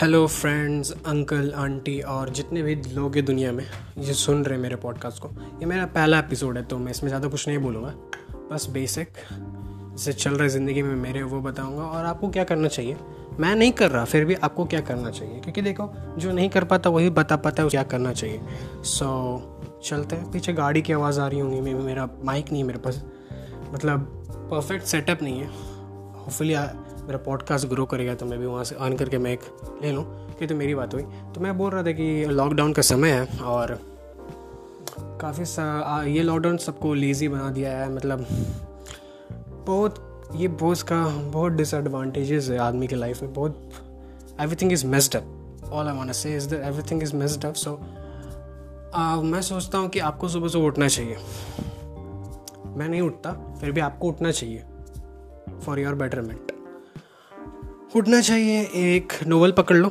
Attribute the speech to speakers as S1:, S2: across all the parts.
S1: Hello friends uncle aunty और जितने भी लोग हैं दुनिया में ये सुन रहे हैं मेरे पॉडकास्ट को। ये मेरा पहला एपिसोड है तो मैं इसमें ज़्यादा कुछ नहीं बोलूँगा। बस बेसिक जैसे चल रहा है ज़िंदगी में मेरे वो बताऊँगा। और आपको क्या करना चाहिए? मैं नहीं कर रहा फिर भी आपको क्या करना चाहिए? क्योंकि देखो जो नहीं कर पाता वही बता पाता है क्या करना चाहिए? सो so, चलते हैं। पीछे गाड़ी की आवाज़ आ रही होंगी मे मेरा माइक नहीं है मेरे पास। मतलब परफेक्ट सेटअप नहीं है। होपफुली मेरा पॉडकास्ट ग्रो करेगा तो मैं भी वहाँ से ऑन करके मैं एक ले लूँ। कि तो मेरी बात हुई। तो मैं बोल रहा था कि लॉकडाउन का समय है और काफ़ी सा ये लॉकडाउन सबको लेज़ी बना दिया है। मतलब बहुत, ये बहुत का, बहुत डिसएडवांटेजेस है आदमी के लाइफ में। बहुत everything is messed up all I want say is that everything is messed up so मैं सोचता हूँ कि आपको सुबह सुबह उठना चाहिए। मैं नहीं उठता, फिर भी आपको उठना चाहिए। फॉर योर बेटरमेंट उठना चाहिए, एक नोवेल पकड़ लो।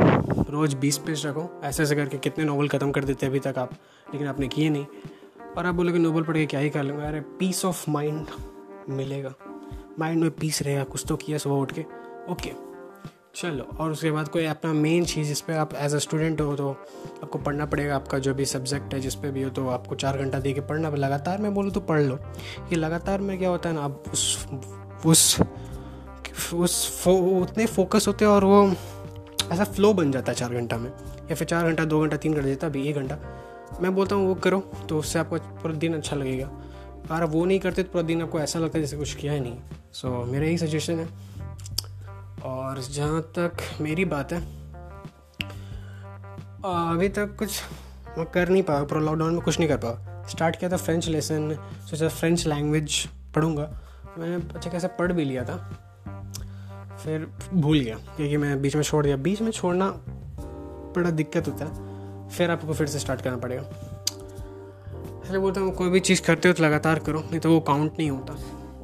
S1: रोज़ बीस पेज रखो। ऐसे ऐसे करके कितने नोवेल ख़त्म कर देते अभी तक आप, लेकिन आपने किए नहीं। और आप बोलोगे नोवेल पढ़ के क्या ही कर लूँगा? अरे पीस ऑफ़ माइंड मिलेगा। माइंड में पीस रहेगा, कुछ तो किया सुबह उठ के। ओके चलो, और उसके बाद कोई अपना मेन चीज़ जिस पर आप एज अ स्टूडेंट हो तो आपको पढ़ना पड़ेगा। आपका जो भी सब्जेक्ट है, जिस पे भी हो तो आपको चार घंटा दे के पढ़ना। लगातार मैं बोलूँ तो पढ़ लो। ये लगातार में क्या होता है ना, आप उस उस उस फो, उतने फोकस होते हैं और वो ऐसा फ्लो बन जाता है चार घंटा में। या फिर चार घंटा दो घंटा तीन घंटा देता अभी एक घंटा। मैं बोलता हूँ वो करो तो उससे आपको पूरा दिन अच्छा लगेगा। अगर वो नहीं करते तो पूरा दिन आपको ऐसा लगता है जैसे कुछ किया ही नहीं। सो so, मेरा यही सजेशन है। और जहाँ तक मेरी बात है अभी तक कुछ मैं कर नहीं पाया पूरा लॉकडाउन में कुछ नहीं कर पाया। स्टार्ट किया था फ्रेंच लेसन सोचा फ्रेंच लैंग्वेज पढ़ूँगा। मैंने अच्छा कैसे पढ़ भी लिया था। फिर भूल गया क्योंकि मैं बीच में छोड़ दिया। बीच में छोड़ना बड़ा दिक्कत होता है। फिर आपको फिर से स्टार्ट करना पड़ेगा। इसलिए बोलता हूँ कोई भी चीज़ करते हो तो लगातार करो नहीं तो वो काउंट नहीं होता।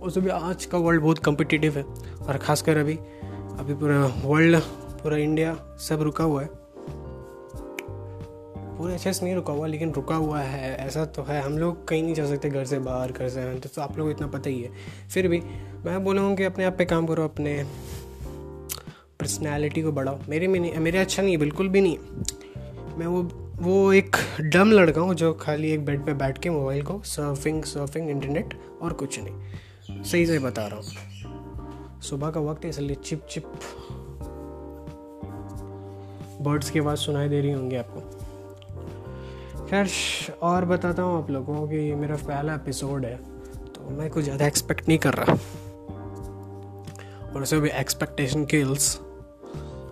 S1: और भी आज का वर्ल्ड बहुत कम्पिटिटिव है और ख़ासकर अभी अभी पूरा वर्ल्ड पूरा इंडिया सब रुका हुआ है। पूरे अच्छे से नहीं रुका हुआ लेकिन रुका हुआ है। ऐसा तो है हम लोग कहीं नहीं जा सकते घर से बाहर घर से तो, आप को इतना पता ही है। फिर भी मैं बोलूँगा कि अपने आप पे काम करो अपने पर्सनैलिटी को बढ़ाओ। मेरे में नहीं, मेरे अच्छा नहीं है, बिल्कुल भी नहीं मैं वो वो एक डम लड़का हूँ जो खाली एक बेड पे बैठ के मोबाइल को सर्फिंग सर्फिंग इंटरनेट और कुछ नहीं। सही से बता रहा हूँ। सुबह का वक्त है इसलिए चिप चिप बर्ड्स की आवाज़ सुनाई दे रही होंगी आपको। खैर, और बताता हूँ आप लोगों को कि मेरा पहला एपिसोड है तो मैं कुछ ज़्यादा एक्सपेक्ट नहीं कर रहा। और उसे भी एक्सपेक्टेशन किल्स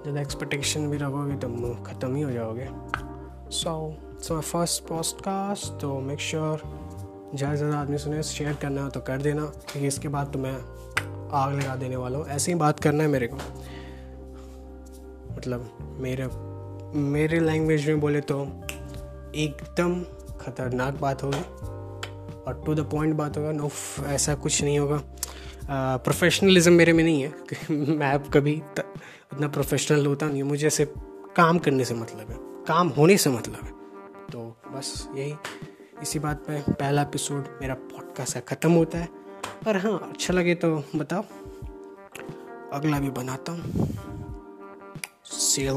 S1: ज़्यादा एक्सपेक्टेशन भी रखोगे तो ख़त्म ही हो जाओगे। So so my first podcast तो मेक श्योर ज़्यादा से ज़्यादा आदमी सुने शेयर करना हो तो कर देना, क्योंकि इसके बाद तो मैं आग लगा देने वाला हूँ। ऐसे ही बात करना है मेरे को। मतलब मेरे मेरे लैंग्वेज में बोले तो एकदम ख़तरनाक बात होगी। और टू द पॉइंट बात होगा नो ऐसा कुछ नहीं होगा। प्रोफेशनलिज्म मेरे में नहीं है मैं अब कभी उतना प्रोफेशनल होता नहीं मुझे ऐसे काम करने से मतलब है। काम होने से मतलब है। तो बस यही। इसी बात पे पहला एपिसोड मेरा पॉडकास्ट का ख़त्म होता है। पर हाँ अच्छा लगे तो बताओ। अगला भी बनाता हूँ। सी